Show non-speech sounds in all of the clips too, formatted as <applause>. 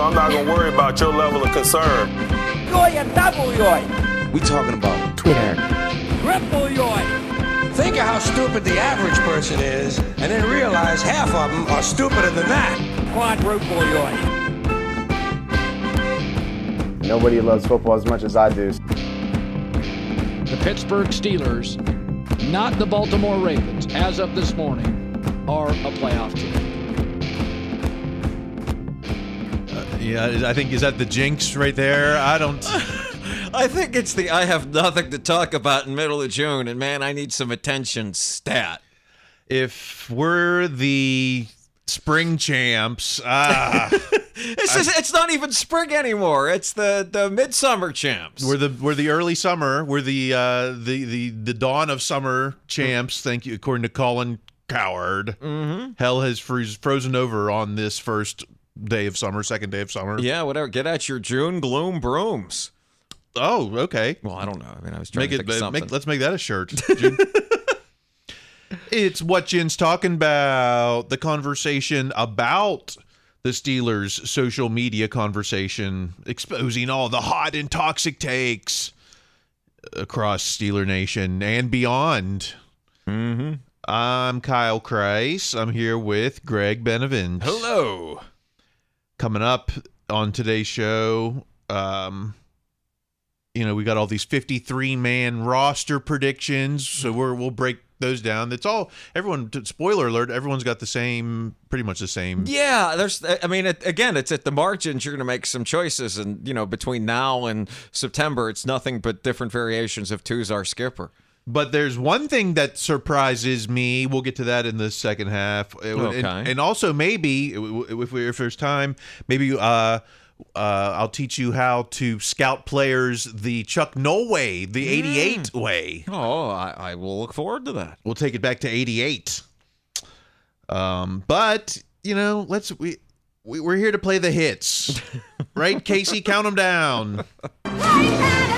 I'm not gonna worry about your level of concern. Yoy and double yoy. We talking about Twitter. Triple yoy. Think of how stupid the average person is, and then realize half of them are stupider than that. Quadruple yoy. Nobody loves football as much as I do. The Pittsburgh Steelers, not the Baltimore Ravens, as of this morning, are a playoff team. Yeah, I think is that the jinx right there. I don't. <laughs> I think it's the I have nothing to talk about in middle of June, and man, I need some attention stat. If we're the spring champs, ah, <laughs> It's just, it's not even spring anymore. It's the the midsummer champs. we're the we're the early summer. We're the uh, the the the dawn of summer champs. Thank you, according to Colin Cowherd. Mm-hmm. Hell has froze, frozen over on this first day of summer, second day of summer. yeah, whatever. Get out your June gloom brooms. Oh, okay. Well, I don't know. I mean, I was trying to Make to it. think uh, something. Make, let's make that a shirt. <laughs> It's what Yinz talking about. The conversation about the Steelers' social media conversation, exposing all the hot and toxic takes across Steeler Nation and beyond. mm-hmm. I'm Kyle Chrise. I'm here with Greg Benevent. Hello. Coming up on today's show, um, you know, we got all these 53 man roster predictions. So we're, we'll break those down. It's all, everyone, spoiler alert, everyone's got the same, pretty much the same. Yeah, there's. I mean, it, again, it's at the margins. You're going to make some choices, and you know, between now and September, it's nothing but different variations of Tuzar Skipper. But there's one thing that surprises me. We'll get to that in the second half. Uh, And, Okay. and also maybe if, we, if there's time, maybe uh, uh, I'll teach you how to scout players the Chuck Noll way, the 88 way. Oh, I, I will look forward to that. We'll take it back to 88. Um, but you know, let's we, we we're here to play the hits, <laughs> right? Casey, count them down. <laughs>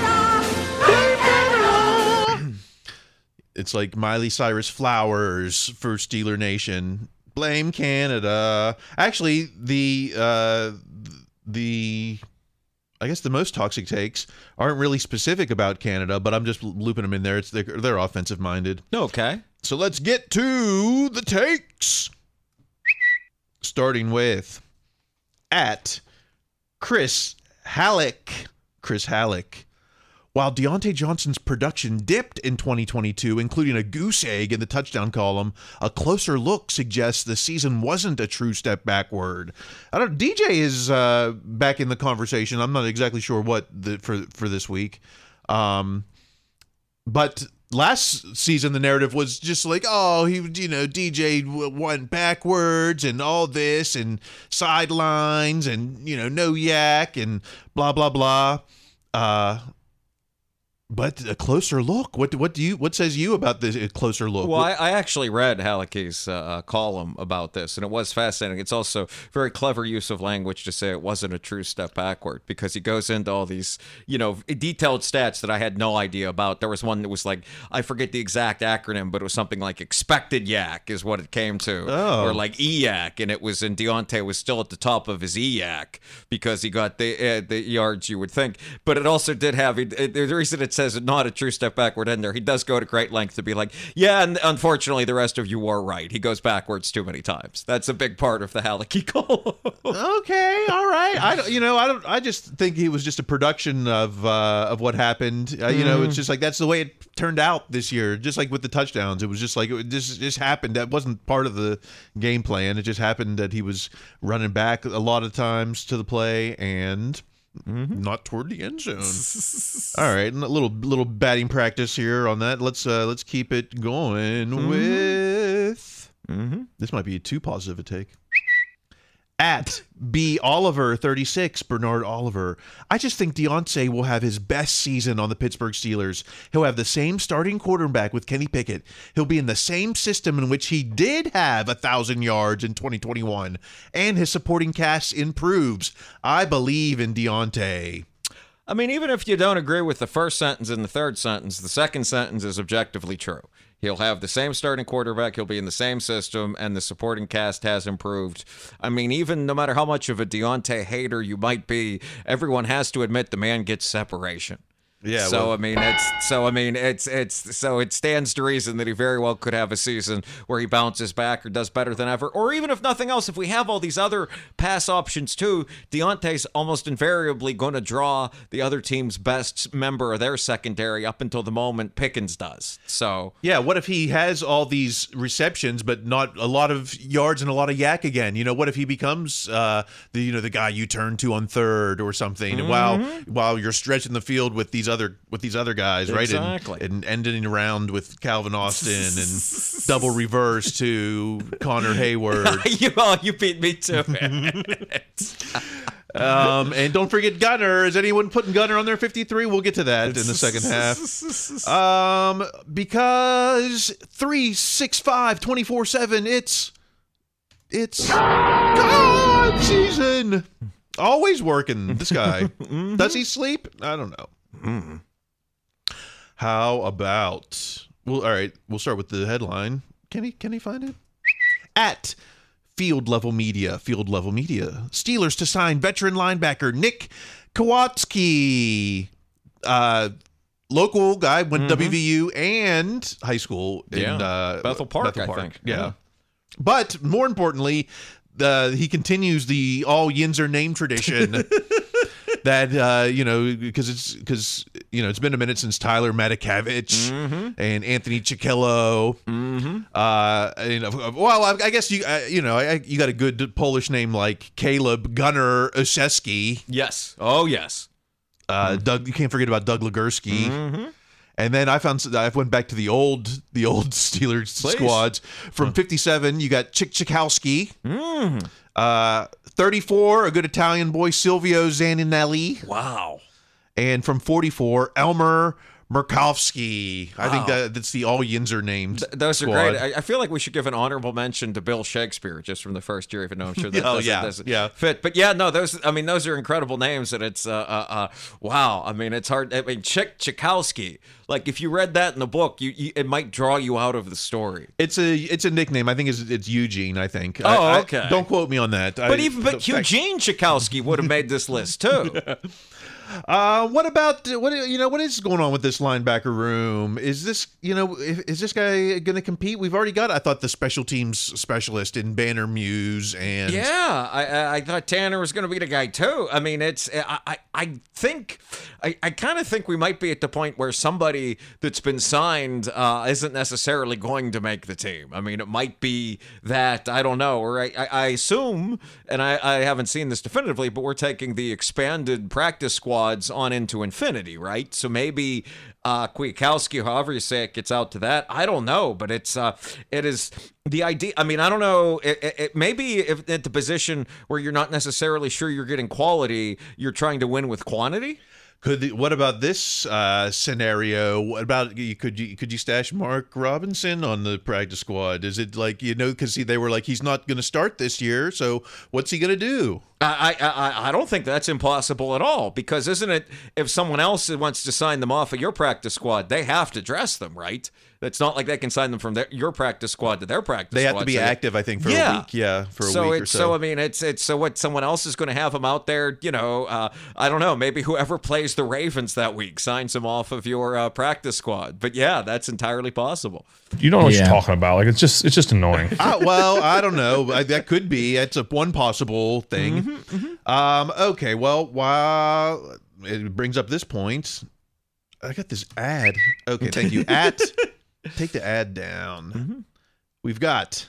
It's like Miley Cyrus flowers for Steeler Nation. Blame Canada. Actually, the uh, the I guess the most toxic takes aren't really specific about Canada, but I'm just looping them in there. It's they're, they're offensive minded. Okay. So let's get to the takes. Starting with at Chris Halleck. Chris Halleck. While Diontae Johnson's production dipped in 2022, including a goose egg in the touchdown column, a closer look suggests the season wasn't a true step backward. I don't. DJ is uh, back in the conversation. I'm not exactly sure what the, for for this week. Um, but last season the narrative was just like oh he you know dj went backwards and all this and sidelines and you know no YAC and blah blah blah uh but a closer look what what do you what says you about this closer look Well, I, I actually read Halleck's uh, uh, column about this, and it was fascinating. It's also very clever use of language to say it wasn't a true step backward because he goes into all these, you know, detailed stats that I had no idea about. There was one that was like, I forget the exact acronym, but it was something like expected YAC is what it came to, Oh. or like EYAC, and it was, and Diontae was still at the top of his EYAC because he got the uh, the yards you would think. But it also did have the reason it says not a true step backward in there. He does go to great length to be like, yeah, and unfortunately, the rest of you are right. He goes backwards too many times. That's a big part of the Hallecky <laughs> column. okay all right i don't you know i don't i just think he was just a production of uh of what happened uh, you know it's just like that's the way it turned out this year just like with the touchdowns it was just like it just just happened that wasn't part of the game plan it just happened that he was running back a lot of times to the play and Mm-hmm. not toward the end zone. <laughs> All right a little little batting practice here on that. Let's uh let's keep it going mm-hmm. with mm-hmm. this might be a too positive a take at B Oliver 36, Bernard Oliver. I just think Diontae will have his best season on the Pittsburgh Steelers. He'll have the same starting quarterback with Kenny Pickett. He'll be in the same system in which he did have a thousand yards in 2021, and his supporting cast improves. I believe in Diontae. I mean, even if you don't agree with the first sentence and the third sentence, the second sentence is objectively true. He'll have the same starting quarterback. He'll be in the same system, and the supporting cast has improved. I mean, even no matter how much of a Diontae hater you might be, everyone has to admit the man gets separation. Yeah, So well- I mean, it's so I mean, it's it's so it stands to reason that he very well could have a season where he bounces back or does better than ever, or even if nothing else, if we have all these other pass options too, Diontae's almost invariably going to draw the other team's best member of their secondary up until the moment Pickens does. So Yeah, what if he has all these receptions but not a lot of yards and a lot of YAC again? You know, what if he becomes uh, the you know the guy you turn to on third or something while while you're stretching the field with these other with these other guys, right? And- Exactly. And, ending around with Calvin Austin and <laughs> double reverse to Connor Heyward. <laughs> you oh, you beat me to it. <laughs> Um, and don't forget Gunner. Is anyone putting Gunner on their 53? We'll get to that in the second half. Um, because 365 24 7, it's it's God season. Always working, this guy. Does he sleep? I don't know. How about well, all right, we'll start with the headline. Can he can he find it? At Field Level Media, Field Level Media. Steelers to sign veteran linebacker Nick Kwiatkoski. Uh local guy went WVU and high school in Yeah. uh, Bethel Park, I think. Yeah. Yeah. But more importantly, the he continues the all Yinzer name tradition. <laughs> that uh, you know because it's because you know it's been a minute since Tyler Matakevich and Anthony Chickillo. Mm-hmm. Uh, and, uh, well, I, I guess you uh, you know I, you got a good Polish name like Caleb Gunner Olszewski. yes. Oh yes. Uh, Doug, you can't forget about Doug Legursky. And then I found I went back to the old the old <laughs> Steelers Please. squads from '57. You got Chick Chikowski, uh, 34, a good Italian boy Silvio Zaninelli, Wow. and from 44, Elmer Merkovsky. I think that, that's the all Yinzer named. Those are squad. great. I, I feel like we should give an honorable mention to Bill Shakespeare just from the first year, even though I'm sure that <laughs> Oh, doesn't, yeah, doesn't yeah. fit. But yeah, no, those. I mean, those are incredible names, and it's uh, uh, uh wow. I mean, it's hard. I mean, Chick Chikowski. Like if you read that in the book, you, you it might draw you out of the story. It's a it's a nickname. I think it's, it's Eugene. I think. Oh, I- I- okay. don't quote me on that. But even but Eugene Chikowski would have made this list too. <laughs> Uh, what about what you know? What is going on with this linebacker room? Is this you know is, is this guy going to compete? We've already got I thought the special teams specialist in Tanner Muse and Yeah, I- I, thought Tanner was going to be the guy too. I mean, it's I I, I think I, I kind of think we might be at the point where somebody that's been signed uh, isn't necessarily going to make the team. I mean, it might be that I don't know, or I, I, I assume, and I, I haven't seen this definitively, but we're taking the expanded practice squads on into infinity, right? So maybe uh Kwiatkoski, however you say it, gets out to that. I don't know, but it's uh it is the idea. I mean, I don't know. It, it, it maybe if at the position where you're not necessarily sure you're getting quality, you're trying to win with quantity. Could the, what about this uh, scenario? What about you? Could you could you stash Mark Robinson on the practice squad? Is it like you know because they were like he's not going to start this year, so what's he going to do? I, I I I don't think that's impossible at all because isn't it if someone else wants to sign them off of your practice squad, they have to dress them, right? It's not like they can sign them from their, your practice squad to their practice. They have squad, to be so they- active, I think, for a Yeah. week. Yeah, for a so week or it's so. I mean it's it's so what someone else is going to have them out there. You know, uh, I don't know. Maybe whoever plays the Ravens that week signs them off of your uh, practice squad. But yeah, that's entirely possible. You don't know what Yeah. you're talking about. Like it's just it's just annoying. <laughs> Ah, well, I don't know. I, that could be. That's a one possible thing. Mm-hmm, Um, okay. Well, while it brings up this point, I got this ad. Okay, thank you. <laughs> At take the ad down. Mm-hmm. We've got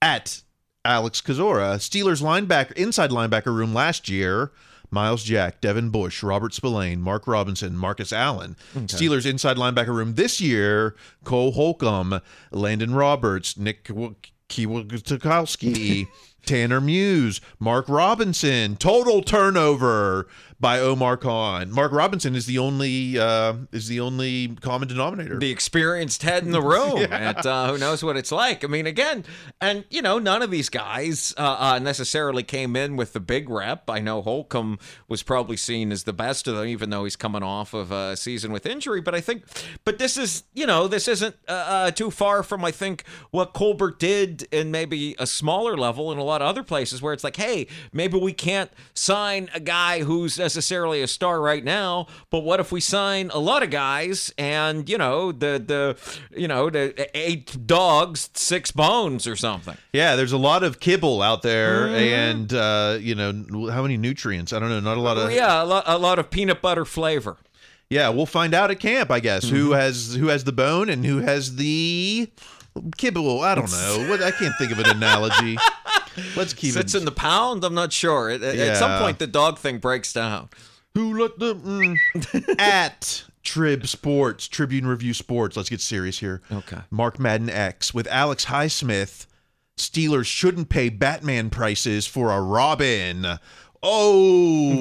at Alex Kozora, Steelers linebacker, inside linebacker room last year. Myles Jack, Devin Bush, Robert Spillane, Mark Robinson, Marcus Allen. Steelers inside linebacker room this year: Cole Holcomb, Landon Roberts, Nick Kwiatkoski, <laughs> Tanner Muse, Mark Robinson, total turnover by Omar Khan. Mark Robinson is the only uh, is the only common denominator. the experienced head in the <laughs> room and uh, who knows what it's like i mean again and you know none of these guys uh, uh, necessarily came in with the big rep i know holcomb was probably seen as the best of them even though he's coming off of a season with injury but i think but this is you know this isn't uh, uh, too far from i think what colbert did in maybe a smaller level in a lot of other places where it's like hey maybe we can't sign a guy who's necessarily a star right now but what if we sign a lot of guys and you know the the you know the eight dogs six bones or something yeah, there's a lot of kibble out there, and uh, you know how many nutrients? I don't know. Not a lot of. yeah a lot, a lot of peanut butter flavor Yeah, we'll find out at camp, I guess, who has who has the bone and who has the kibble. I don't know. What I can't think of an analogy. <laughs> Let's keep sits it. in the pound i'm not sure at, at some point the dog thing breaks down Who let the mm. <laughs> at Trib Sports Tribune Review Sports? Let's get serious here. Okay. Mark Madden X with Alex Highsmith. Steelers shouldn't pay Batman prices for a Robin. Oh,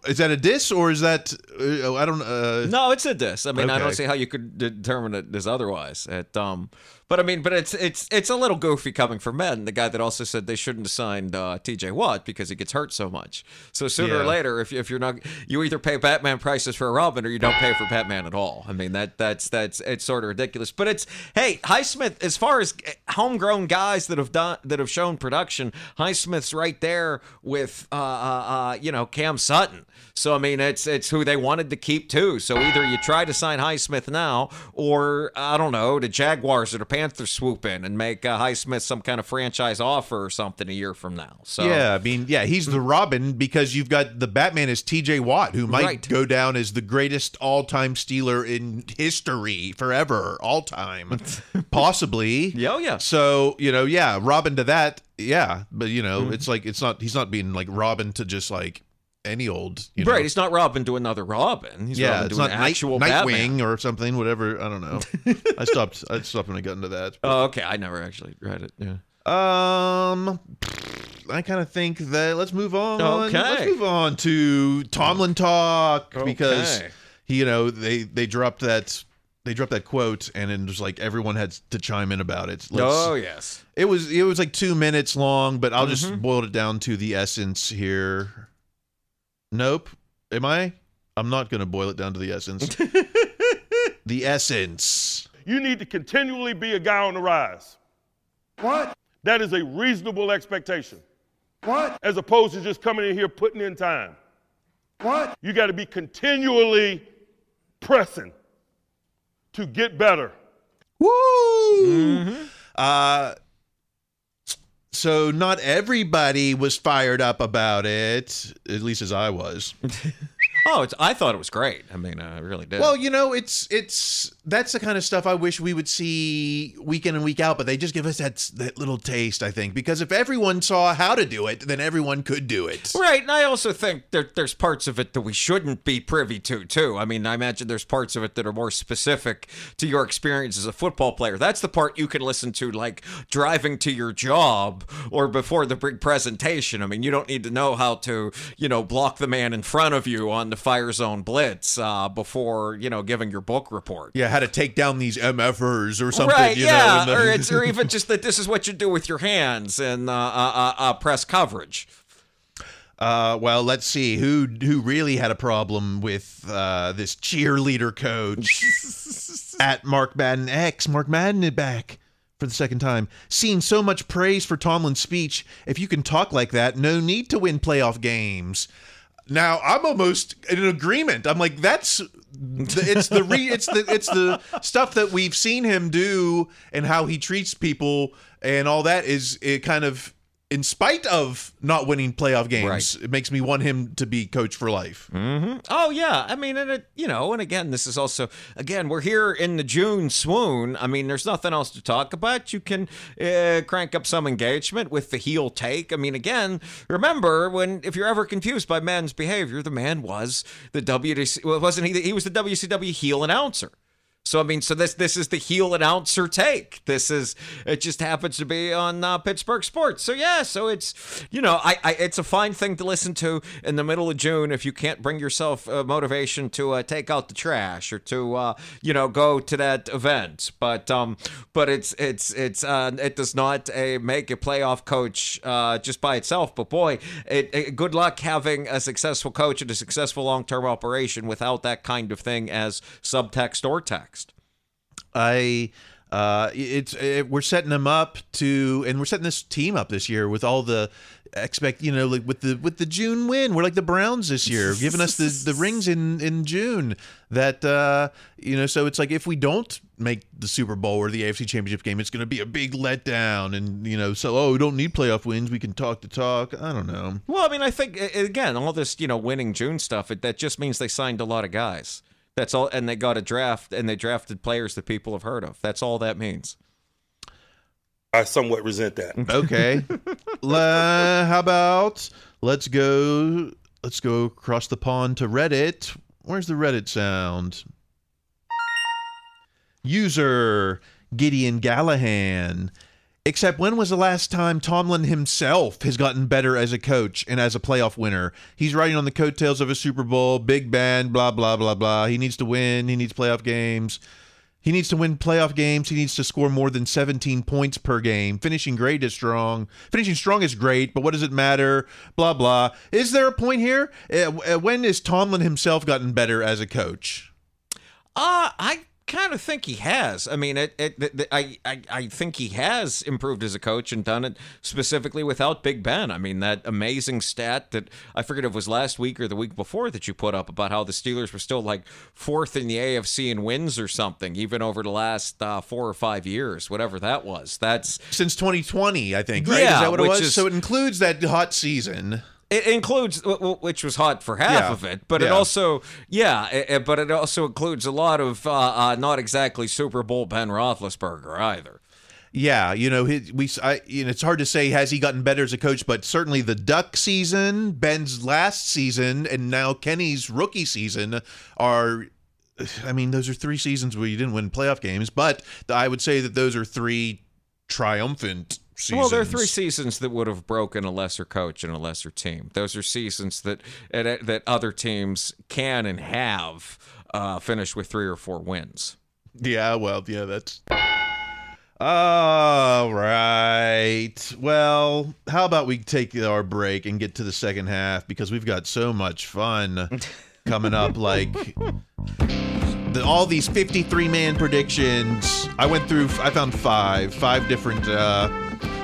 <laughs> is that a diss or is that uh, I don't uh No, it's a diss. I mean, I don't see how you could determine it as otherwise. It, um, but I mean, but it's it's it's a little goofy coming from men, the guy that also said they shouldn't have signed uh, T.J. Watt because he gets hurt so much. So sooner or later, if, if you're not, you either pay Batman prices for Robin or you don't pay for Batman at all. I mean, that that's that's it's sort of ridiculous. But it's hey, Highsmith, as far as homegrown guys that have done that have shown production, Highsmith's right there with uh, uh, uh you know Cam Sutton. So I mean, it's it's who they wanted to keep too. So either you try to sign Highsmith now, or I don't know, the Jaguars or the Panthers swoop in and make uh, Highsmith some kind of franchise offer or something a year from now. So Yeah, I mean, yeah, he's the Robin because you've got the Batman is T.J. Watt, who might Right. go down as the greatest all-time Steeler in history, forever, all time, <laughs> possibly. Yeah, oh, yeah. So you know, yeah, Robin to that, yeah, but you know, Mm-hmm. it's like it's not he's not being like Robin to just like any old, you know. right, he's not Robin to another Robin. He's yeah, Robin it's not an Night, actual Nightwing Batman. or something, whatever. I don't know. <laughs> I stopped. I stopped when I got into that. Oh, okay. I never actually read it. Yeah. Um, I kind of think that let's move on. Okay. let's move on to Tomlin talk because Okay. he, you know they they dropped that they dropped that quote and it was like everyone had to chime in about it. Let's- Oh yes. it was it was like two minutes long, but I'll just boil it down to the essence here. Nope. Am I? I'm not going to boil it down to the essence. <laughs> the essence. You need to continually be a guy on the rise. What? That is a reasonable expectation, What? as opposed to just coming in here putting in time. What? You got to be continually pressing to get better. Woo! Uh, so not everybody was fired up about it, at least as I was. <laughs> Oh, it's, I thought it was great. I mean, I really did. Well, you know, it's it's that's the kind of stuff I wish we would see week in and week out, but they just give us that that little taste, I think, because if everyone saw how to do it, then everyone could do it. Right, and I also think there, there's parts of it that we shouldn't be privy to, too. I mean, I imagine there's parts of it that are more specific to your experience as a football player. That's the part you can listen to, like driving to your job or before the big presentation. I mean, you don't need to know how to, you know, block the man in front of you on the fire zone blitz uh, before, you know, giving your book report. Yeah, how to take down these MFers or something. Right, you yeah, know, the- or it's <laughs> or even just that this is what you do with your hands in uh, uh, uh, uh, press coverage. Uh, well, let's see who who really had a problem with uh, this cheerleader coach <laughs> at Mark Madden X. Mark Madden is back for the second time. Seen so much praise for Tomlin's speech. If you can talk like that, no need to win playoff games. Now I'm almost in agreement. I'm like, that's it's the re, it's the it's the stuff that we've seen him do and how he treats people and all that is it kind of in spite of not winning playoff games. Right. It makes me want him to be coach for life. Oh yeah, I mean, and it, you know, and again, this is also again we're here in the June swoon. I mean, there's nothing else to talk about. You can uh, crank up some engagement with the heel take. I mean, again, remember when if you're ever confused by man's behavior, the man was the WDC. Well, wasn't he? He was the WCW heel announcer. So I mean, so this this is the heel announcer take. This is it just happens to be on uh, Pittsburgh sports. So yeah, so it's you know, I, I it's a fine thing to listen to in the middle of June if you can't bring yourself uh, motivation to uh, take out the trash or to uh, you know go to that event. But um, but it's it's it's uh, it does not uh, make a playoff coach just by itself. But boy, it, it, good luck having a successful coach and a successful long term operation without that kind of thing as subtext or text. I uh it's it, we're setting them up to and we're setting this team up this year with all the expect you know like with the with the June win we're like the Browns this year <laughs> giving us the the rings in in June that uh you know so it's like if we don't make the Super Bowl or the AFC Championship game it's going to be a big letdown and you know so oh we don't need playoff wins we can talk to talk I don't know Well, I mean, I think again, all this you know winning June stuff. It, that just means they signed a lot of guys. That's all, and they got a draft, and they drafted players that people have heard of. That's all that means. I somewhat resent that. <laughs> Okay. La, how about let's go let's go across the pond to Reddit. Where's the Reddit sound? User Gideon Gallahan. Except when was the last time Tomlin himself has gotten better as a coach and as a playoff winner? He's riding on the coattails of a Super Bowl, Big Ben, blah blah blah blah. He needs to win, he needs playoff games. He needs to win playoff games. He needs to score more than 17 points per game. Finishing great is strong. Finishing strong is great, but what does it matter? Blah, blah. Is there a point here? Uh, uh, when has Tomlin himself gotten better as a coach? Uh, I kind of think he has. I mean, it, it, it, I, I, I think he has improved as a coach and done it specifically without Big Ben. I mean, that amazing stat that I forget if it was last week or the week before that you put up about how the Steelers were still like fourth in the AFC in wins or something, even over the last uh, four or five years, whatever that was. That's Since 2020, I think, right? Yeah, is that what it was? is- so it includes that hot season. It includes, which was hot for half Yeah. of it, but it also, yeah, it, but it also includes a lot of uh, uh, not exactly Super Bowl Ben Roethlisberger either. Yeah, you know, we, I, you know, it's hard to say has he gotten better as a coach, but certainly the Duck season, Ben's last season, and now Kenny's rookie season are. I mean, those are three seasons where you didn't win playoff games, but I would say that those are three triumphant seasons. Well, there are three seasons that would have broken a lesser coach and a lesser team. Those are seasons that that other teams can and have uh, finished with three or four wins. Yeah, well, yeah, that's. All right. Well, how about we take our break and get to the second half because we've got so much fun <laughs> coming up. Like the, all these 53 man predictions. I went through, I found five, five different uh,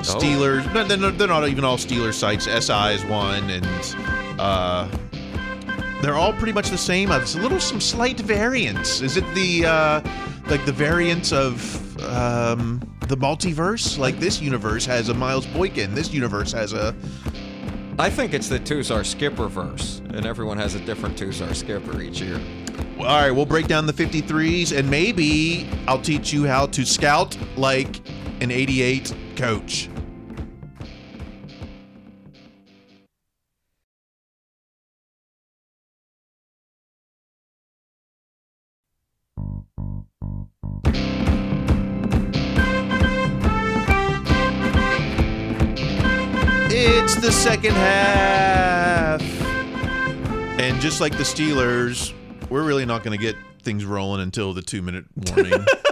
Steelers. No, they're, not, they're not even all Steelers sites. SI is one, and uh, they're all pretty much the same. There's a little some slight variance. Is it the uh, like the variance of um, the multiverse? Like this universe has a Miles Boykin. This universe has a. I think it's the Tuzar skipper verse, and everyone has a different Tuzar skipper each year. All right, we'll break down the 53s, and maybe I'll teach you how to scout like an 88 coach. It's the second half. And just like the Steelers, we're really not going to get things rolling until the two minute warning. <laughs>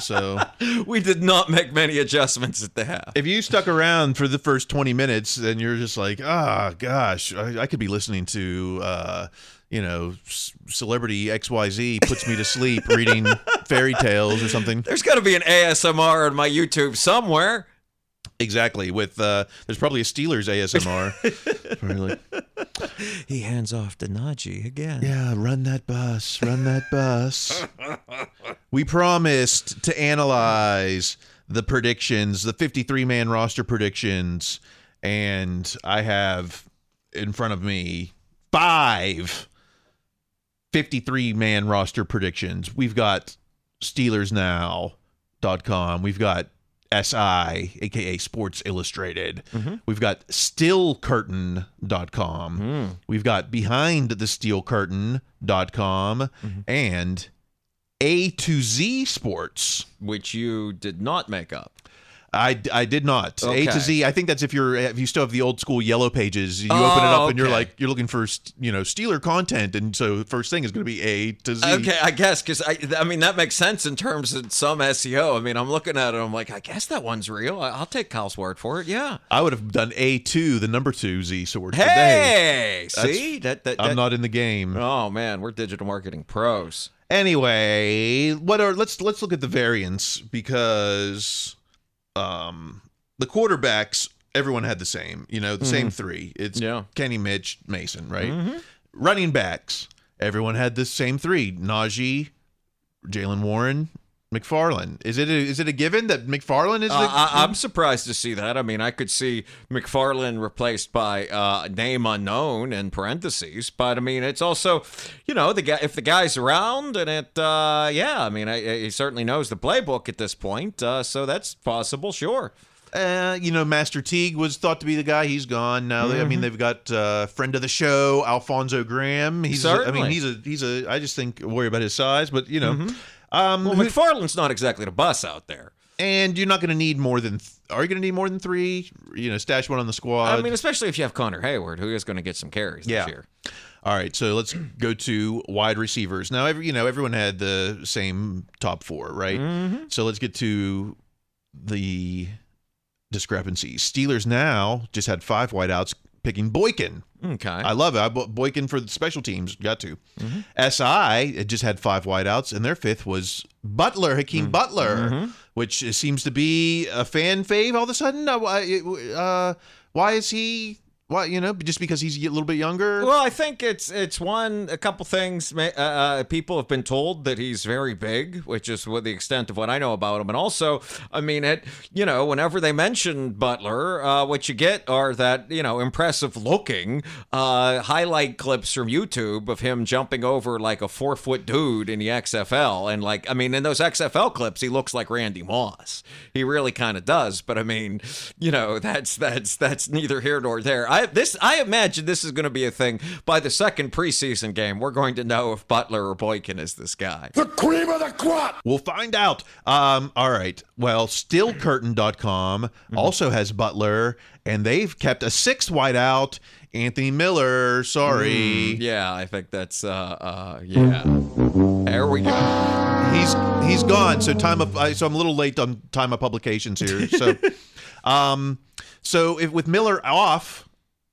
so <laughs> We did not make many adjustments at the half. if you stuck around for the first 20 minutes, then you're just like, ah, gosh, I, I could be listening to, uh, you know, celebrity XYZ puts me to sleep reading fairy tales or something. There's got to be an ASMR on my YouTube somewhere. Exactly. With, uh, there's probably a Steelers ASMR. <laughs> Probably He hands off to Najee again. Yeah, run that bus, run that bus. <laughs> we promised to analyze the predictions, the 53 man roster predictions, and I have in front of me five 53 man roster predictions. We've got SteelersNow.com. We've got SI, aka Sports Illustrated. Mm-hmm. We've got StillCurtain.com. Mm. We've got BehindTheSteelCurtain.com mm-hmm. and A to Z Sports. which you did not make up. I, I did not. A to Z. I think that's if you're if you still have the old school yellow pages. You open it Oh, up and you're oh, like you're looking for you know Steeler content, and so first thing is going to be A to Z. Okay, I guess because I, I mean that makes sense in terms of some SEO. I mean, I'm looking at it, I'm like, I guess that one's real. I'll take Kyle's word for it. Yeah. I would have done A two, the number two Z Sports today. Hey, That's- see that, that, I'm not in the game. Oh man, we're digital marketing pros. Anyway, what are let's let's look at the variants because um the quarterbacks everyone had the same, you know, the same three. It's Yeah. Kenny Mitch, Mason, right? Running backs, everyone had the same three. Najee, Jaylen Warren, McFarland. Is it a, is it a given that McFarland is the Uh, I, I'm surprised to see that. I mean, I could see McFarland replaced by uh, name unknown in parentheses, but I mean, it's also, you know, the guy if the guy's around and it, uh, yeah, I mean, I, I- he certainly knows the playbook at this point, uh, so that's possible, sure. Uh, you know, Master Teague was thought to be the guy. He's gone now. They, I mean, they've got uh, friend of the show, Alfonzo Graham. He's, a, I Certainly. mean, he's a, he's a. I just think worry about his size, but you know, um, Well, McFarland's not exactly the bus out there. and you're not going to need more than. Th- are you going to need more than three? You know, stash one on the squad. I mean, especially if you have Connor Heyward, who is going to get some carries Yeah. this year. All right, so let's go to wide receivers. Now, every you know, everyone had the same top four, right? Mm-hmm. So let's get to the discrepancies. Steelers now just had five wideouts picking Boykin. Okay. I love it. I bought Boykin for the special teams. Got to. Mm-hmm. SI it just had five wideouts, and their fifth was Butler, Hakeem Mm-hmm. Butler, which seems to be a fan fave all of a sudden. Uh, why, uh, why is he? Why you know? Just because he's a little bit younger? Well, I think it's it's one a couple things. Uh, uh, people have been told that he's very big, which is what the extent of what I know about him. And also, I mean, it you know, whenever they mention Butler, uh, what you get are that you know impressive looking uh, highlight clips from YouTube of him jumping over like a four foot dude in the XFL, and like I mean, in those XFL clips, he looks like Randy Moss. He really kind of does. But I mean, you know, that's that's that's neither here nor there. I this I imagine this is going to be a thing by the second preseason game. We're going to know if Butler or Boykin is this guy. The cream of the crop. We'll find out. Um, all right. Well, stillcurtain.com Mm-hmm. also has Butler, and they've kept a sixth wideout, Anthony Miller. Sorry. Yeah, I think that's uh uh yeah. There we go. He's he's gone. So time of I, so I'm a little late on time of publications here. So, <laughs> um, so if with Miller off, th-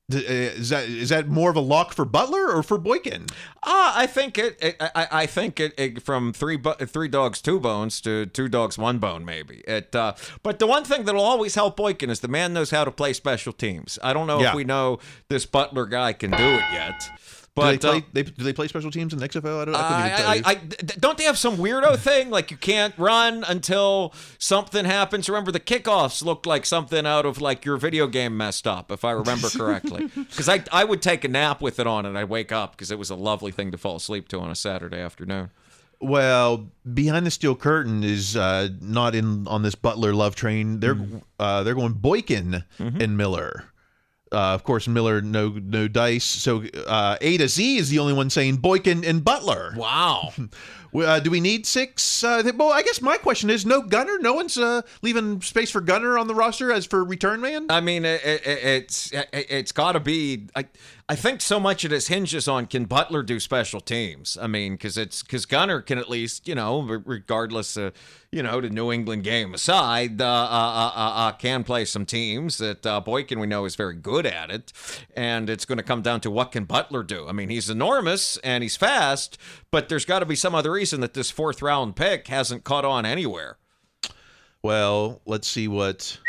is that is that more of a lock for Butler or for Boykin? Uh, I think it. it I, I think it, it from three bu- three dogs two bones to two dogs one bone maybe. It. Uh, but the one thing that'll always help Boykin is the man knows how to play special teams. I don't know Yeah. if we know this Butler guy can do it yet. Do But they play uh, they, do they play special teams in the XFL? I don't. I couldn't even tell I. I, I, don't they have some weirdo thing like you can't run until something happens? Remember the kickoffs looked like something out of like your video game messed up, if I remember correctly. <laughs> Because I I would take a nap with it on and I'd wake up because it was a lovely thing to fall asleep to on a Saturday afternoon. Well, behind the steel curtain is uh, not in on this Butler love train. They're Mm-hmm. uh, they're going Boykin and Miller. Uh, of course, Miller no no dice. So uh, A to Z is the only one saying Boykin and Butler. Wow. <laughs> Uh, do we need six? Uh, well, I guess my question is no Gunner. No one's uh, leaving space for Gunner on the roster as for return man. I mean, it, it, it's it, it's got to be. I I think so much of this hinges on can Butler do special teams. I mean, because it's because Gunner can at least you know, regardless of you know the New England game aside, uh, uh, uh, uh, uh, can play some teams that uh, Boykin we know is very good at it, and it's going to come down to what can Butler do. I mean, he's enormous and he's fast, but there's got to be some other reason that this fourth round pick hasn't caught on anywhere. Well, let's see what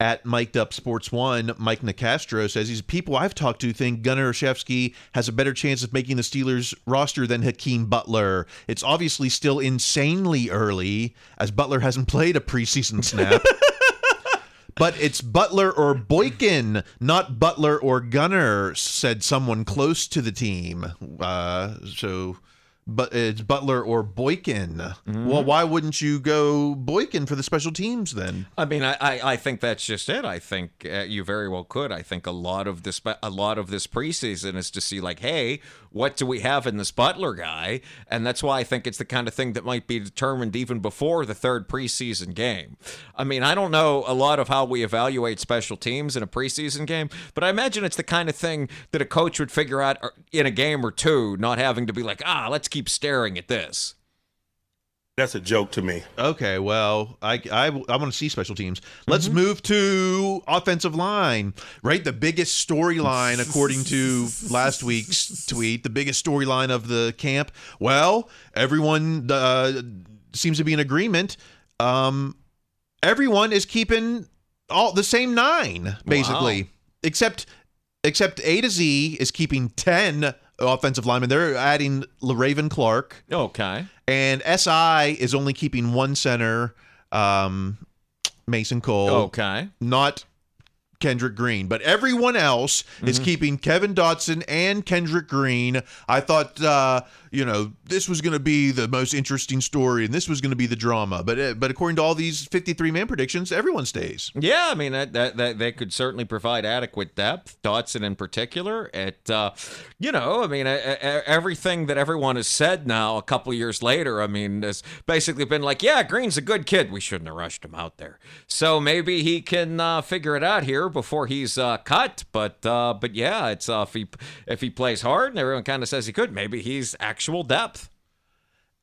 at Mic'd Up Sports One, Mike Nicastro says he's people I've talked to think Gunner Olszewski has a better chance of making the Steelers roster than Hakeem Butler. It's obviously still insanely early, as Butler hasn't played a preseason snap. <laughs> But it's Butler or Boykin, not Butler or Gunner, said someone close to the team. Uh, so but it's Butler or Boykin. Mm-hmm. Well, why wouldn't you go Boykin for the special teams then? I mean, I, I, I think that's just it. I think uh, you very well could. I think a lot of this a lot of this preseason is to see like, hey, what do we have in this Butler guy? And that's why I think it's the kind of thing that might be determined even before the third preseason game. I mean, I don't know a lot of how we evaluate special teams in a preseason game, but I imagine it's the kind of thing that a coach would figure out uh, in a game or two, not having to be like, ah, let's keep staring at this. That's a joke to me. Okay, well, I I, I want to see special teams. Let's move to offensive line. Right, the biggest storyline according to last week's tweet, the biggest storyline of the camp. Well, everyone uh, seems to be in agreement. Um, everyone is keeping all the same nine basically, Wow. except except A to Z is keeping ten offensive linemen. They're adding Le'Raven Clark. Okay. And SI is only keeping one center, um, Mason Cole. Okay. Not Kendrick Green, but everyone else is Mm-hmm. keeping Kevin Dotson and Kendrick Green. I thought, uh, you know, this was going to be the most interesting story, and this was going to be the drama. But uh, but according to all these fifty-three man predictions, everyone stays. Yeah, I mean that, that that they could certainly provide adequate depth. Dotson in particular, it uh, you know, I mean everything that everyone has said now a couple years later. I mean, has basically been like, yeah, Green's a good kid. We shouldn't have rushed him out there. So maybe he can uh, figure it out here before he's uh, cut. But uh, but yeah, it's uh, if he if he plays hard and everyone kind of says he could, maybe he's actual depth.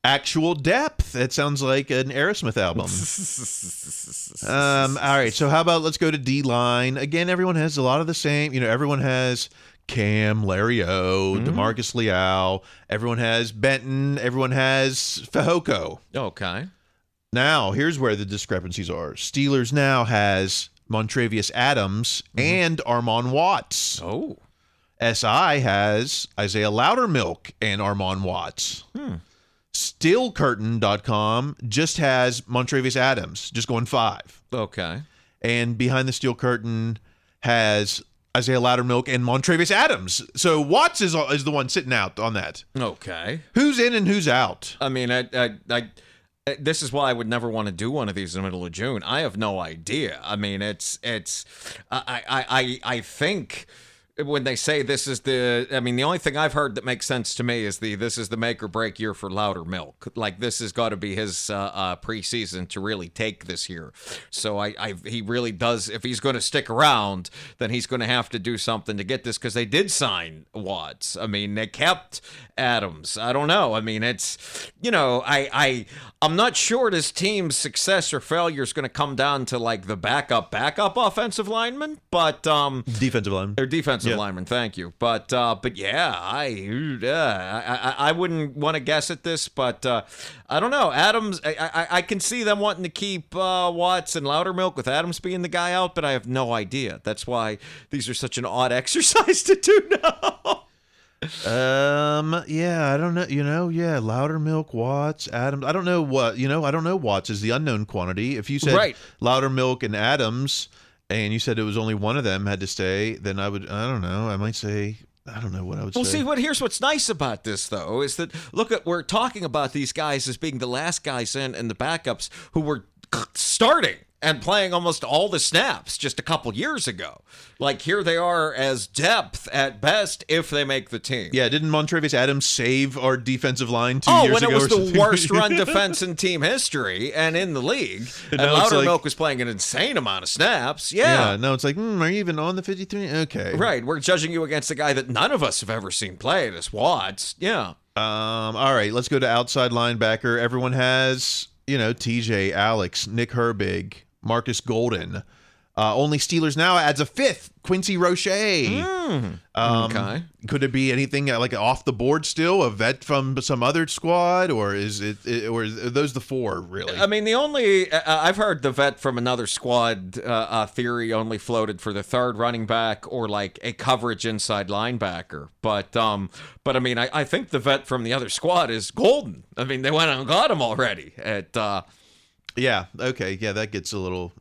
Actual depth. That sounds like an Aerosmith album. <laughs> um, all right. So how about let's go to D line again? Everyone has a lot of the same. You know, everyone has Cam, Larry O, Demarcus Leal. Everyone has Benton. Everyone has Fehoko. Okay. Now here's where the discrepancies are. Steelers now has Montrevious Adams mm-hmm. and Armon Watts. Oh. SI has Isaiah Loudermilk and Armon Watts. Hmm. SteelCurtain.com just has Montrevious Adams, just going five. Okay. And Behind the Steel Curtain has Isaiah Loudermilk and Montrevious Adams. So Watts is, is the one sitting out on that. Okay. Who's in and who's out? I mean, I, I, I, Uh, this is why I would never want to do one of these in the middle of June. I have no idea. I mean, it's, it's, I, I, I, I think when they say this is the, I mean, the only thing I've heard that makes sense to me is the this is the make or break year for Loudermilk. Like this has got to be his uh, uh, preseason to really take this year. So I, I, he really does. If he's going to stick around, then he's going to have to do something to get this because they did sign Watts. I mean, they kept Adams. I don't know. I mean, it's you know, I, I, I'm not sure this team's success or failure is going to come down to like the backup, backup offensive lineman, but um. Defensive line. Or defensive Yeah. lineman, thank you. But uh, but yeah, I yeah, I, I, I wouldn't want to guess at this, but uh, I don't know. Adams, I, I, I can see them wanting to keep uh, Watts and Loudermilk with Adams being the guy out, but I have no idea. That's why these are such an odd <laughs> exercise to do now. Um, yeah, I don't know. You know, yeah, Loudermilk, Watts, Adams. I don't know what, you know, I don't know Watts is the unknown quantity. If you said Right. Loudermilk and Adams and you said it was only one of them had to stay, then I would, I don't know. I might say, I don't know what I would Well, say. Well, see, what here's what's nice about this though is that look at we're talking about these guys as being the last guys in and the backups who were starting and playing almost all the snaps just a couple years ago. Like here they are as depth at best if they make the team. yeah, didn't Montrevious Adams save our defensive line two Oh, years ago? Oh, when it was the worst run <laughs> defense in team history and in the league, <laughs> and, it's Loudermilk like- was playing an insane amount of snaps. yeah, yeah no, it's like, hmm, are you even on the 53? Okay. Right, we're judging you against a guy that none of us have ever seen play. This Watts, yeah. Um, all right, let's go to outside linebacker. Everyone has, you know, TJ, Alex, Nick Herbig, Marcus Golden. Uh, only Steelers now adds a fifth, Quincy Roche. um, okay. Could it be anything uh, like off the board still, a vet from some other squad, or is it, it or is, those the four really? I mean, the only uh, I've heard the vet from another squad uh, uh, theory only floated for the third running back or like a coverage inside linebacker. But um, but I mean, I, I think the vet from the other squad is Golden. I mean, they went and got him already. At uh, Yeah. Okay. Yeah, that gets a little.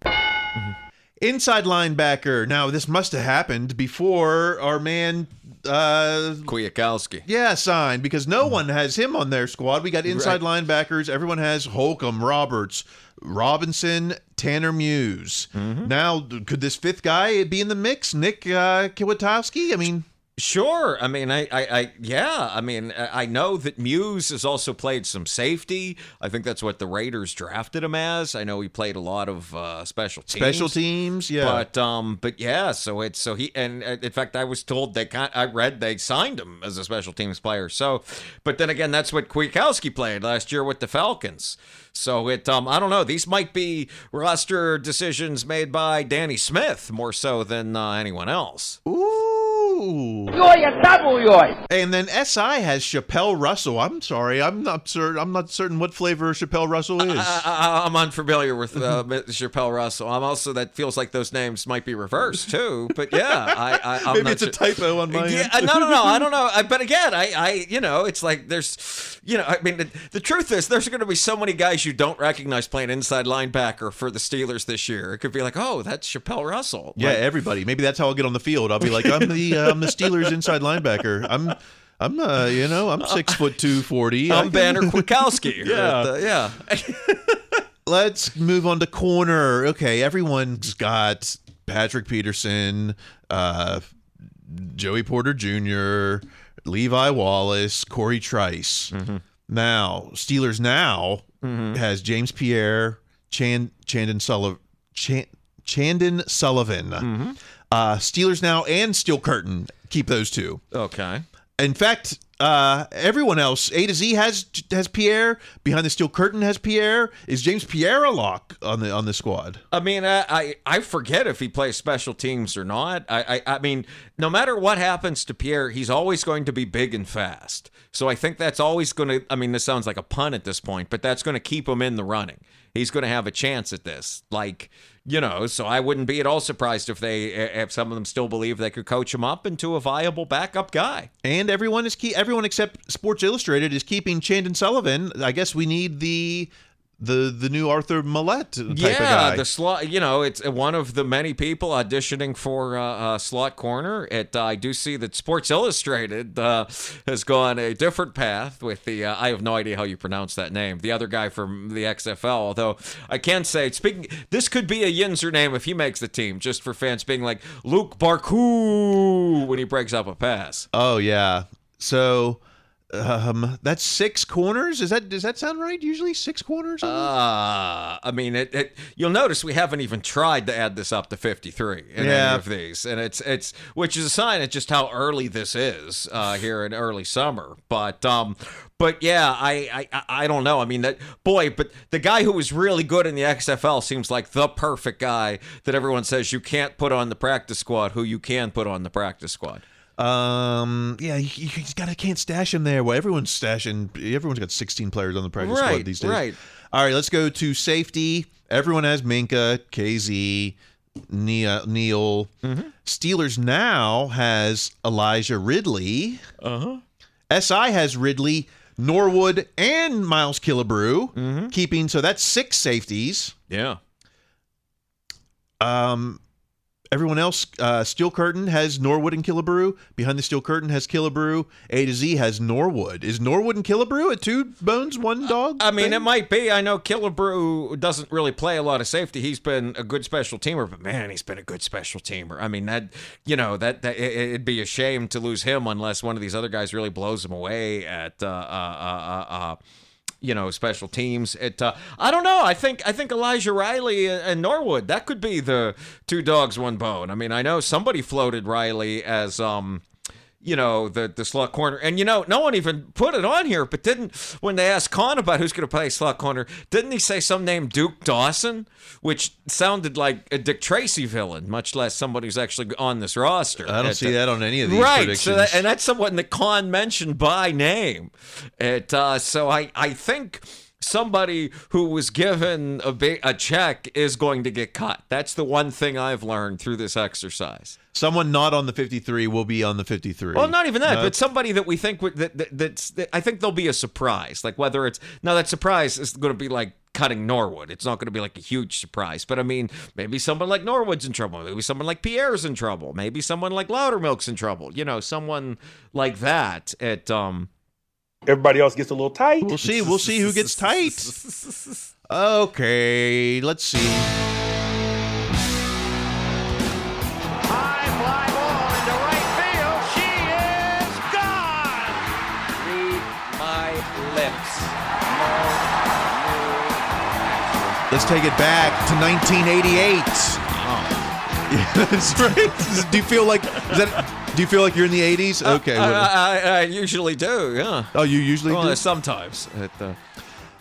Inside linebacker. Now, this must have happened before our man uh, Kwiatkoski. yeah, signed because no one has him on their squad. We got inside linebackers. Everyone has Holcomb, Roberts, Robinson, Tanner Muse. Mm-hmm. Now, could this fifth guy be in the mix? Nick uh, Kwiatkoski? I mean, Sure. I mean, I, I, I, yeah. I mean, I I know that Muse has also played some safety. I think that's what the Raiders drafted him as. I know he played a lot of uh, special teams. special teams. Yeah. But um, but yeah. So it's so he and uh, in fact, I was told they kind. I read they signed him as a special teams player. So, but then again, that's what Kwiatkoski played last year with the Falcons. So it um, I don't know. These might be roster decisions made by Danny Smith more so than uh, anyone else. Ooh. Yoy and double yoy. And then SI has Chapelle Russell. I'm sorry, I'm not certain. I'm not certain what flavor Chapelle Russell is. I, I, I'm unfamiliar with uh, <laughs> Chapelle Russell. I'm also that feels like those names might be reversed too. But yeah, I, I I'm Maybe not it's a typo on my Yeah, end. no, no, no. I don't know. I, <laughs> but again, I, I, you know, it's like there's, you know, I mean, the, the truth is there's going to be so many guys you don't recognize playing inside linebacker for the Steelers this year. It could be like, oh, that's Chapelle Russell. Yeah, Like, everybody. Maybe that's how I'll get on the field. I'll be like, I'm the uh, <laughs> I'm the Steelers inside linebacker. I'm I'm uh, you know I'm six foot two forty. I'm Banner <laughs> Kwiatkoski. Yeah. Uh, yeah. <laughs> Let's move on to corner. Okay, everyone's got Patrick Peterson, uh, Joey Porter Jr., Levi Wallace, Cory Trice. Now, Steelers now has James Pierre, Chan, Chandon Sullivan, Chan, Chandon Sullivan. Uh, Steelers now and Steel Curtain keep those two. Okay. In fact, uh, everyone else, A to Z has has Pierre. Behind the steel curtain has Pierre. Is James Pierre a lock on the on the squad? I mean, I, I I forget if he plays special teams or not. I, I I mean, no matter what happens to Pierre, he's always going to be big and fast. So I think that's always going to. I mean, this sounds like a pun at this point, but that's going to keep him in the running. He's going to have a chance at this. Like you know, so I wouldn't be at all surprised if they if some of them still believe they could coach him up into a viable backup guy. And everyone is key. Everyone except Sports Illustrated is keeping Chandon Sullivan. I guess we need the the the new Arthur Maulet type of yeah, guy. the slot. You know, it's one of the many people auditioning for uh, uh, slot corner. It. Uh, I do see that Sports Illustrated uh, has gone a different path with the. Uh, I have no idea how you pronounce that name. The other guy from the XFL. Although I can say, speaking, this could be a Yinzer name if he makes the team, just for fans being like Luq Barcoo when he breaks up a pass. oh yeah. So um, that's six corners. Is that does that sound right? Usually six corners. Uh, I mean, it, it. You'll notice we haven't even tried to add this up to 53 in Yeah. any of these, and it's it's which is a sign of just how early this is uh, here in early summer. But um, but yeah, I, I I don't know. I mean that boy, but the guy who was really good in the XFL seems like the perfect guy that everyone says you can't put on the practice squad. Who you can put on the practice squad. Um. Yeah, you, you gotta can't stash him there. Well, everyone's stashing. Everyone's got 16 players on the practice Right, squad these days. right. All right. Let's go to safety. Everyone has Minkah, Kazee, Nia, Neal. Mm-hmm. Steelers now has Elijah Riley. Uh huh. SI has Riley, Norwood, and Miles Killebrew. Mm-hmm. Keeping so that's six safeties. Yeah. Um, everyone else, uh, Steel Curtain has Norwood and Killebrew. Behind the Steel Curtain has Killebrew. A to Z has Norwood. Is Norwood and Killebrew a two bones, one dog? I mean, thing? it might be. I know Killebrew doesn't really play a lot of safety. He's been a good special teamer, but man, he's been a good special teamer. I mean, that you know that, that it, it'd be a shame to lose him unless one of these other guys really blows him away at uh, uh, uh, uh, uh, you know special teams. It uh, I don't know. I think I think Elijah Riley and Norwood that could be the two dogs, one bone. I mean, I know somebody floated Riley as um you know, the the slot corner. And you know, no one even put it on here, but didn't when they asked Khan about who's going to play slot corner, didn't he say some name Duke Dawson, which sounded like a Dick Tracy villain, much less somebody who's actually on this roster. I don't see uh, that on any of these right, predictions. so that, and that's someone that Khan mentioned by name. It uh, so I I think somebody who was given a big, a check is going to get cut. That's the one thing I've learned through this exercise. Someone not on the 53 will be on the 53. Well, not even that, No. but somebody that we think would, that, that that's that I think there'll be a surprise. Like whether it's now that surprise is going to be like cutting Norwood. It's not going to be like a huge surprise. But I mean, maybe someone like Norwood's in trouble. Maybe someone like Pierre's in trouble. Maybe someone like Loudermilk's in trouble. You know, someone like that. At um, Everybody else gets a little tight. We'll see. We'll see who gets tight. Okay, let's see. High fly ball into right field. She is gone. read my lips. Let's take it back to 1988. Yeah, <laughs> that's right. Do you feel like is that? Do you feel like you're in the 80s? Okay. I, I, I usually do. Yeah. oh, you usually Well, do. sometimes. At, uh,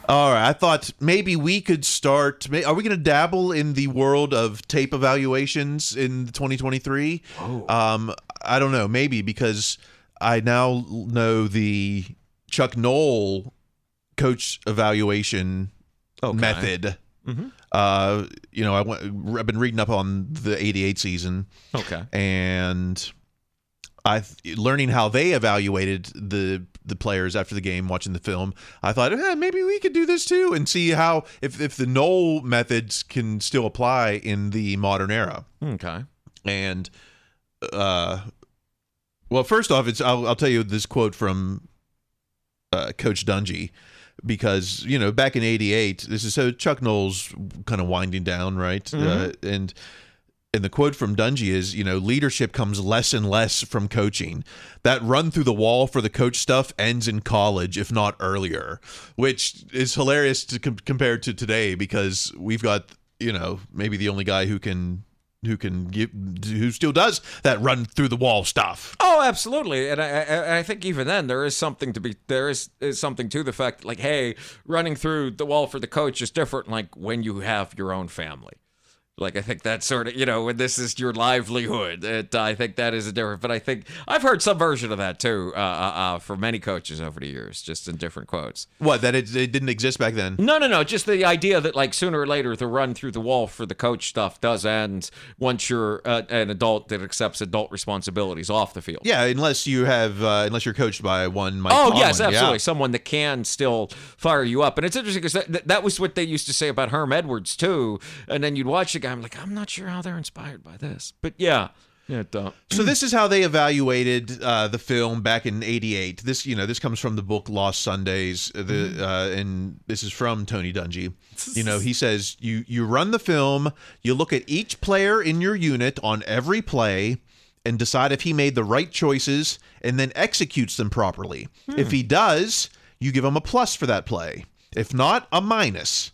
All right. I thought maybe we could start. Are we going to dabble in the world of tape evaluations in 2023? Um, I don't know. Maybe because I now know the Chuck Noll coach evaluation Okay. method. Uh, you know, I went, I've been reading up on the '88 season, okay. and I learning how they evaluated the the players after the game, watching the film. I thought eh, maybe we could do this too, and see how if if the Noll methods can still apply in the modern era. Okay. And uh, well, first off, it's I'll, I'll tell you this quote from uh, Coach Dungy because you know back in '88, this is so Chuck Noll's kind of winding down, right? Uh, and and the quote from Dungy is, you know, leadership comes less and less from coaching. That run through the wall for the coach stuff ends in college, if not earlier, which is hilarious to com- compared to today because we've got, you know, maybe the only guy who can who can give who still does that run through the wall stuff. Oh, absolutely, and I, I, I think even then there is something to be there is, is something to the fact like, hey, running through the wall for the coach is different. Like when you have your own family. Like I think that sort of you know when this is your livelihood. It, I think that is a different. But I think I've heard some version of that too uh, uh, uh, from many coaches over the years, just in different quotes. What that it, it didn't exist back then. No, no, no. Just the idea that like sooner or later the run through the wall for the coach stuff does end once you're uh, an adult that accepts adult responsibilities off the field. Yeah, unless you have uh, unless you're coached by one Mike. Oh yes, yeah. absolutely. Someone that can still fire you up, and it's interesting because that, that was what they used to say about Herm Edwards too. And then you'd watch the guy, I'm like, I'm not sure how they're inspired by this, but yeah, yeah. It, uh, So this is how they evaluated uh, the film back in '88. This, you know, this comes from the book Lost Sundays. uh, The uh, and this is from Tony Dungy. You know, he <laughs> says you you run the film, you look at each player in your unit on every play, and decide if he made the right choices, and then executes them properly. If he does, you give him a plus for that play. If not, a minus.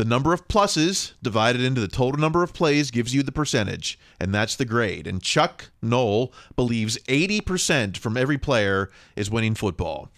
The number of pluses divided into the total number of plays gives you the percentage, and that's the grade. And Chuck Noll believes 80% from every player is winning football.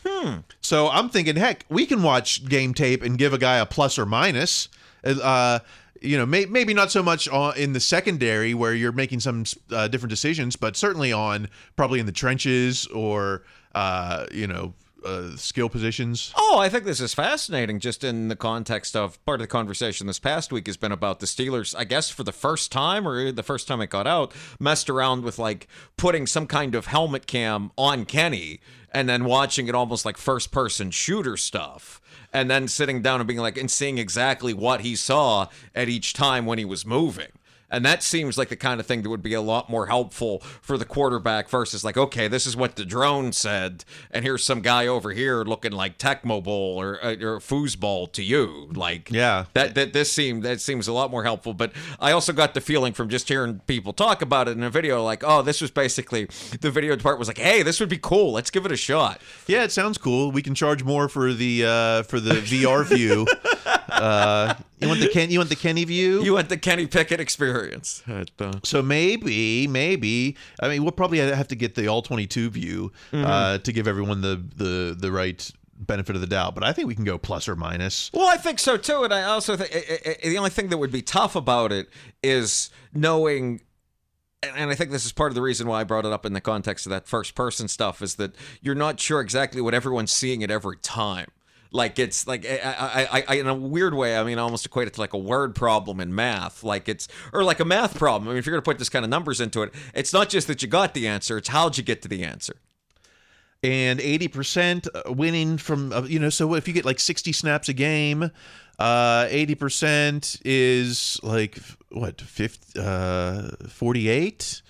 So I'm thinking, heck, we can watch game tape and give a guy a plus or minus. Uh, you know, may, maybe not so much on, in the secondary where you're making some uh, different decisions, but certainly on probably in the trenches or, uh, you know, uh, skill positions. Oh, I think this is fascinating just in the context of part of the conversation this past week has been about the Steelers, I guess for the first time or the first time it got out, messed around with like putting some kind of helmet cam on Kenny and then watching it almost like first person shooter stuff. And then sitting down and being like, and seeing exactly what he saw at each time when he was moving. And that seems like the kind of thing that would be a lot more helpful for the quarterback versus like, okay, this is what the drone said, and here's some guy over here looking like Tecmo Bowl or uh, or foosball to you. Like, Yeah. that that this seemed that seems a lot more helpful. But I also got the feeling from just hearing people talk about it in a video, like, oh, this was basically the video department was like, hey, this would be cool. Let's give it a shot. Yeah, it sounds cool. We can charge more for the uh, for the VR view. <laughs> Uh, you want the Ken? You want the Kenny view? You want the Kenny Pickett experience. At, uh, so maybe, maybe. I mean, we'll probably have to get the all twenty-two view uh, to give everyone the the the right benefit of the doubt. But I think we can go plus or minus. Well, I think so too, and I also think i- i- i- the only thing that would be tough about it is knowing. and- And I think this is part of the reason why I brought it up in the context of that first person stuff is that you're not sure exactly what everyone's seeing at every time. Like it's like I, I, I, in a weird way. I mean, I almost equate it to like a word problem in math. Like it's or like a math problem. I mean, if you're going to put this kind of numbers into it, it's not just that you got the answer; it's how'd you get to the answer. and 80% winning from uh, you know so if you get like 60 snaps a game Uh, 80% is like what 50 uh 48.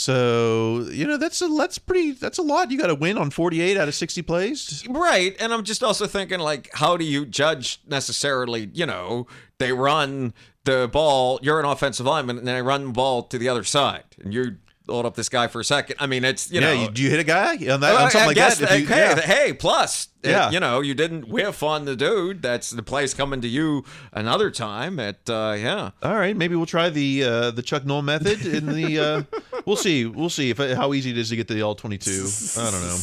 So, you know, that's a that's pretty that's a lot. You got to win on 48 out of 60 plays. Right. And I'm just also thinking, like, how do you judge necessarily, you know, they run the ball, you're an offensive lineman, and they run the ball to the other side, and you hold up this guy for a second. I mean, it's, you yeah, know. you, do you hit a guy on that Well, on something I like guess that? If you- hey, yeah. hey, plus, it- Yeah. you know, you didn't whiff on the dude. That's the play's coming to you another time. At uh, yeah, All right, maybe we'll try the uh, the Chuck Noll method in the. Uh, <laughs> we'll see. We'll see if how easy it is to get the all twenty two. I don't know.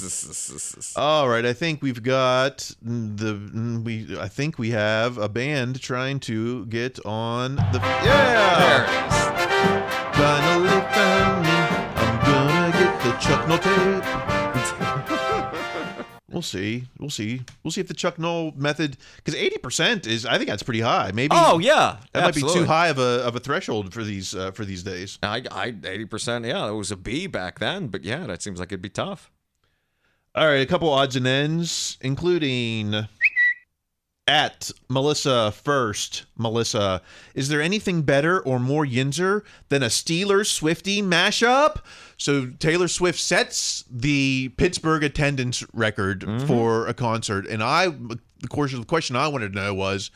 <laughs> All right, I think we've got the we. I think we have a band trying to get on the. Yeah, Chuck Noll <laughs> tape. We'll see. We'll see. We'll see if the Chuck Noll method, because eighty percent is, I think that's pretty high. Maybe. Oh yeah, That might be too high of a of a threshold for these uh, for these days. I, I, eighty percent. Yeah, it was a B back then, but yeah, that seems like it'd be tough. All right, a couple odds and ends, including at Melissa first. Melissa, is there anything better or more Yinzer than a Steelers Swifty mashup? So Taylor Swift sets the Pittsburgh attendance record for a concert, and I, the course the question I wanted to know was,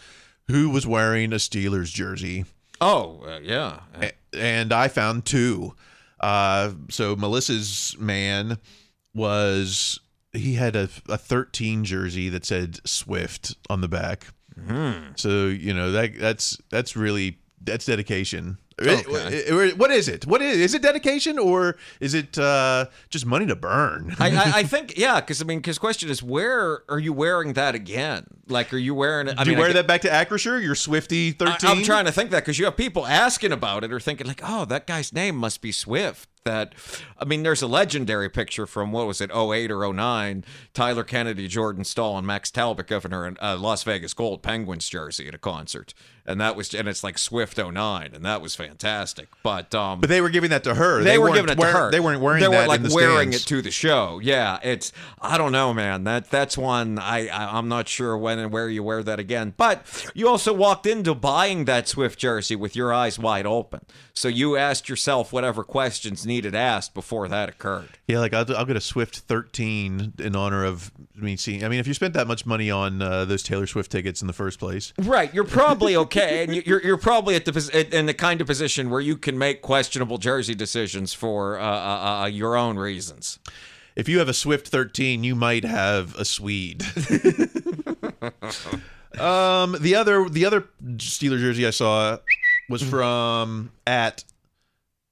who was wearing a Steelers jersey? Oh uh, yeah, and I found two. Uh, so Melissa's man was he had a, a 13 jersey that said Swift on the back. So you know that that's that's really that's dedication. Okay. What is it? What is is it dedication or is it uh, just money to burn? I, I, I <laughs> think yeah, because I mean, because question is, where are you wearing that again? Like, are you wearing it? I Do mean, you wear get- that back to Acrisure? Your Swifty I, 13? I'm trying to think that because you have people asking about it or thinking like, oh, that guy's name must be Swift. That, I mean, there's a legendary picture from what was it, 08 or 09, Tyler Kennedy, Jordan Staal, and Max Talbot, governor in uh, Las Vegas Gold Penguins jersey at a concert, and that was, and it's like Swift 09, and that was fantastic. But um, But they were giving that to her. they, were weren't giving it wear- to her. They weren't wearing They that were like wearing stands. it to the show. Yeah, it's I don't know, man. That that's one I, I I'm not sure when and where you wear that again. But you also walked into buying that Swift jersey with your eyes wide open, so you asked yourself whatever questions needed asked before that occurred. Yeah, like I'll, I'll get a Swift 13 in honor of me seeing. I mean, if you spent that much money on uh, those Taylor Swift tickets in the first place, Right, you're probably okay, and you- you're you're probably at the in the kind of position where you can make questionable jersey decisions for uh, uh, uh, your own reasons. if you have a Swift 13, you might have a Swede. <laughs> um, the other the other Steeler jersey I saw was from at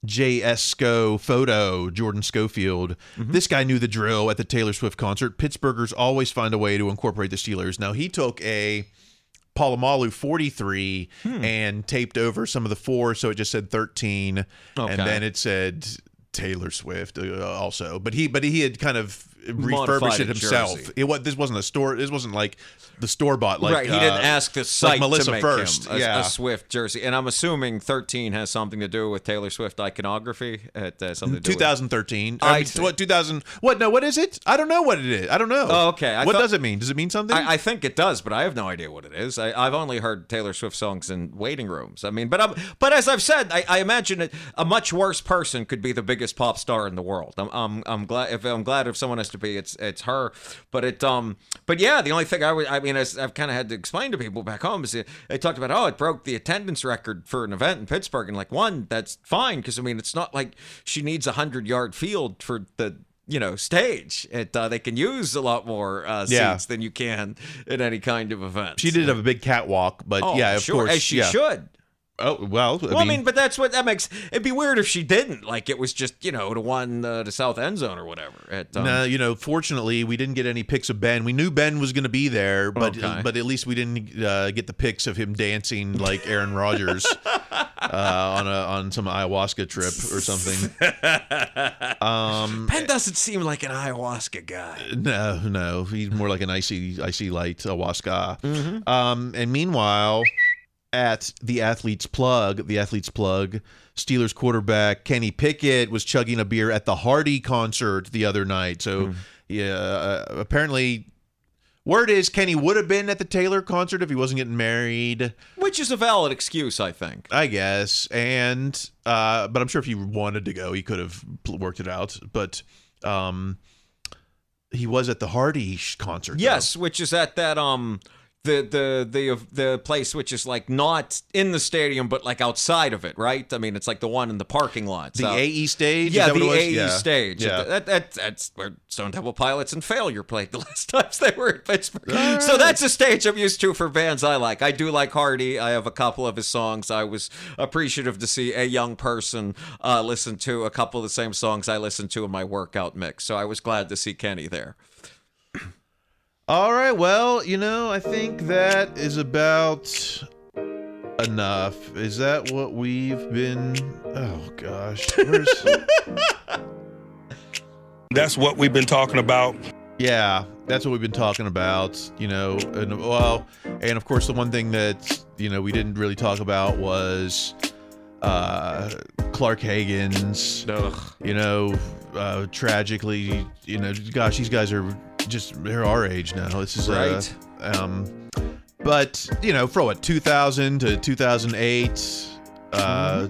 JSCO photo Jordan Schofield. This guy knew the drill at the Taylor Swift concert. Pittsburghers always find a way to incorporate the Steelers. Now he took a Polamalu 43 and taped over some of the four so it just said 13 Okay. and then it said Taylor Swift uh, also. But he but he had kind of Refurbished it himself. It was this wasn't a store this wasn't like the store bought like right, he didn't uh, ask the like site Melissa to make first. a, yeah. a Swift jersey, and I'm assuming 13 has something to do with Taylor Swift iconography. It has something to do with 2013. I mean, what 2000? What? No, what is it? I don't know what it is. I don't know. Oh, okay. I what thought- does it mean? Does it mean something? I, I think it does, but I have no idea what it is. I, I've only heard Taylor Swift songs in waiting rooms. I mean, but I'm, but as I've said, I, I imagine it, a much worse person could be the biggest pop star in the world. I'm, I'm, I'm glad if I'm glad if someone has to be, it's it's her. But it um, but yeah, the only thing I would, I mean, as I've kind of had to explain to people back home is they talked about, oh, it broke the attendance record for an event in Pittsburgh, and like one, that's fine because I mean, it's not like she needs a hundred yard field for the you know stage it uh, they can use a lot more uh, seats Yeah. than you can in any kind of event she did have a big catwalk, but oh, yeah, of sure, course, as she yeah. should Oh well, I well, I mean, but that's what that makes. It'd be weird if she didn't. Like it was just, you know, to one uh, to south end zone or whatever. At, um, no, you know, fortunately, we didn't get any pics of Ben. We knew Ben was going to be there, but Okay. but at least we didn't uh, get the pics of him dancing like Aaron Rodgers <laughs> uh, on a on some ayahuasca trip or something. <laughs> Um, Ben doesn't seem like an ayahuasca guy. No, no, he's more like an icy, icy light ayahuasca. Mm-hmm. Um, and meanwhile, at the athlete's plug, the athlete's plug, Steelers quarterback Kenny Pickett was chugging a beer at the Hardy concert the other night. So, Hmm. yeah, uh, apparently. Word is Kenny would have been at the Taylor concert if he wasn't getting married. Which is a valid excuse, I think. I guess. And uh, but I'm sure if he wanted to go, he could have worked it out. But um, he was at the Hardy concert. though. Yes, which is at that um the the the the place which is like not in the stadium but like outside of it, right? I mean, it's like the one in the parking lot. the So- AE stage. Yeah, the? AE Yeah. stage. Yeah. That, that, that's where Stone Temple Pilots and Failure played the <laughs> last times they were in Pittsburgh. So that's a stage I'm used to for bands I like. I do like Hardy. I have a couple of his songs. I was appreciative to see a young person uh, listen to a couple of the same songs I listened to in my workout mix. So I was glad to see Kenny there. All right. Well, you know, I think that is about enough. Is that what we've been? Oh gosh. Where's... <laughs> That's what we've been talking about. Yeah, that's what we've been talking about, you know, and well, and of course the one thing that, you know, we didn't really talk about was uh Clark Haggans' you know, uh tragically, you know, gosh, these guys are just they're our age now. This is Right. uh, um but, you know, from what 2000 to 2008 uh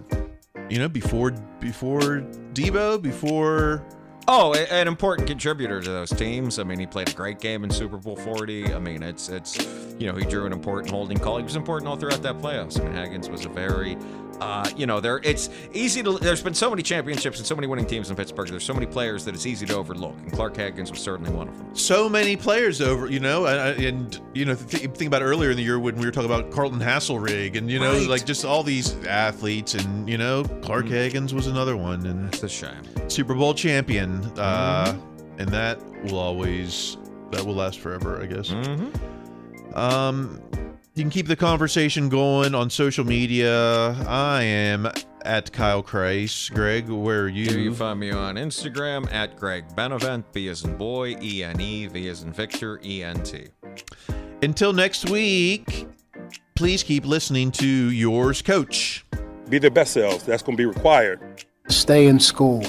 you know, before before Deebo, before Oh, an important contributor to those teams. I mean, he played a great game in Super Bowl 40. I mean, it's it's you know he drew an important holding call. He was important all throughout that playoffs. I mean, Haggans was a very uh, you know there it's easy to. There's been so many championships and so many winning teams in Pittsburgh. There's so many players that it's easy to overlook, and Clark Haggans was certainly one of them. so many players over, you know, and, and you know, th- think about earlier in the year when we were talking about Carlton Haselrig, and you know, Right. like just all these athletes, and you know, Clark Haggans was another one, and that's a shame. Super Bowl champion, uh, and that will always that will last forever, I guess. Mm-hmm. Um, you can keep the conversation going on social media. I am at Kyle Chrise. Greg, where are you? You, you find me on Instagram at Greg Benevent, B as in boy, E N E, V as in Victor, E N T. Until next week, please keep listening to yours, Coach. Be their best selves. That's going to be required. Stay in school.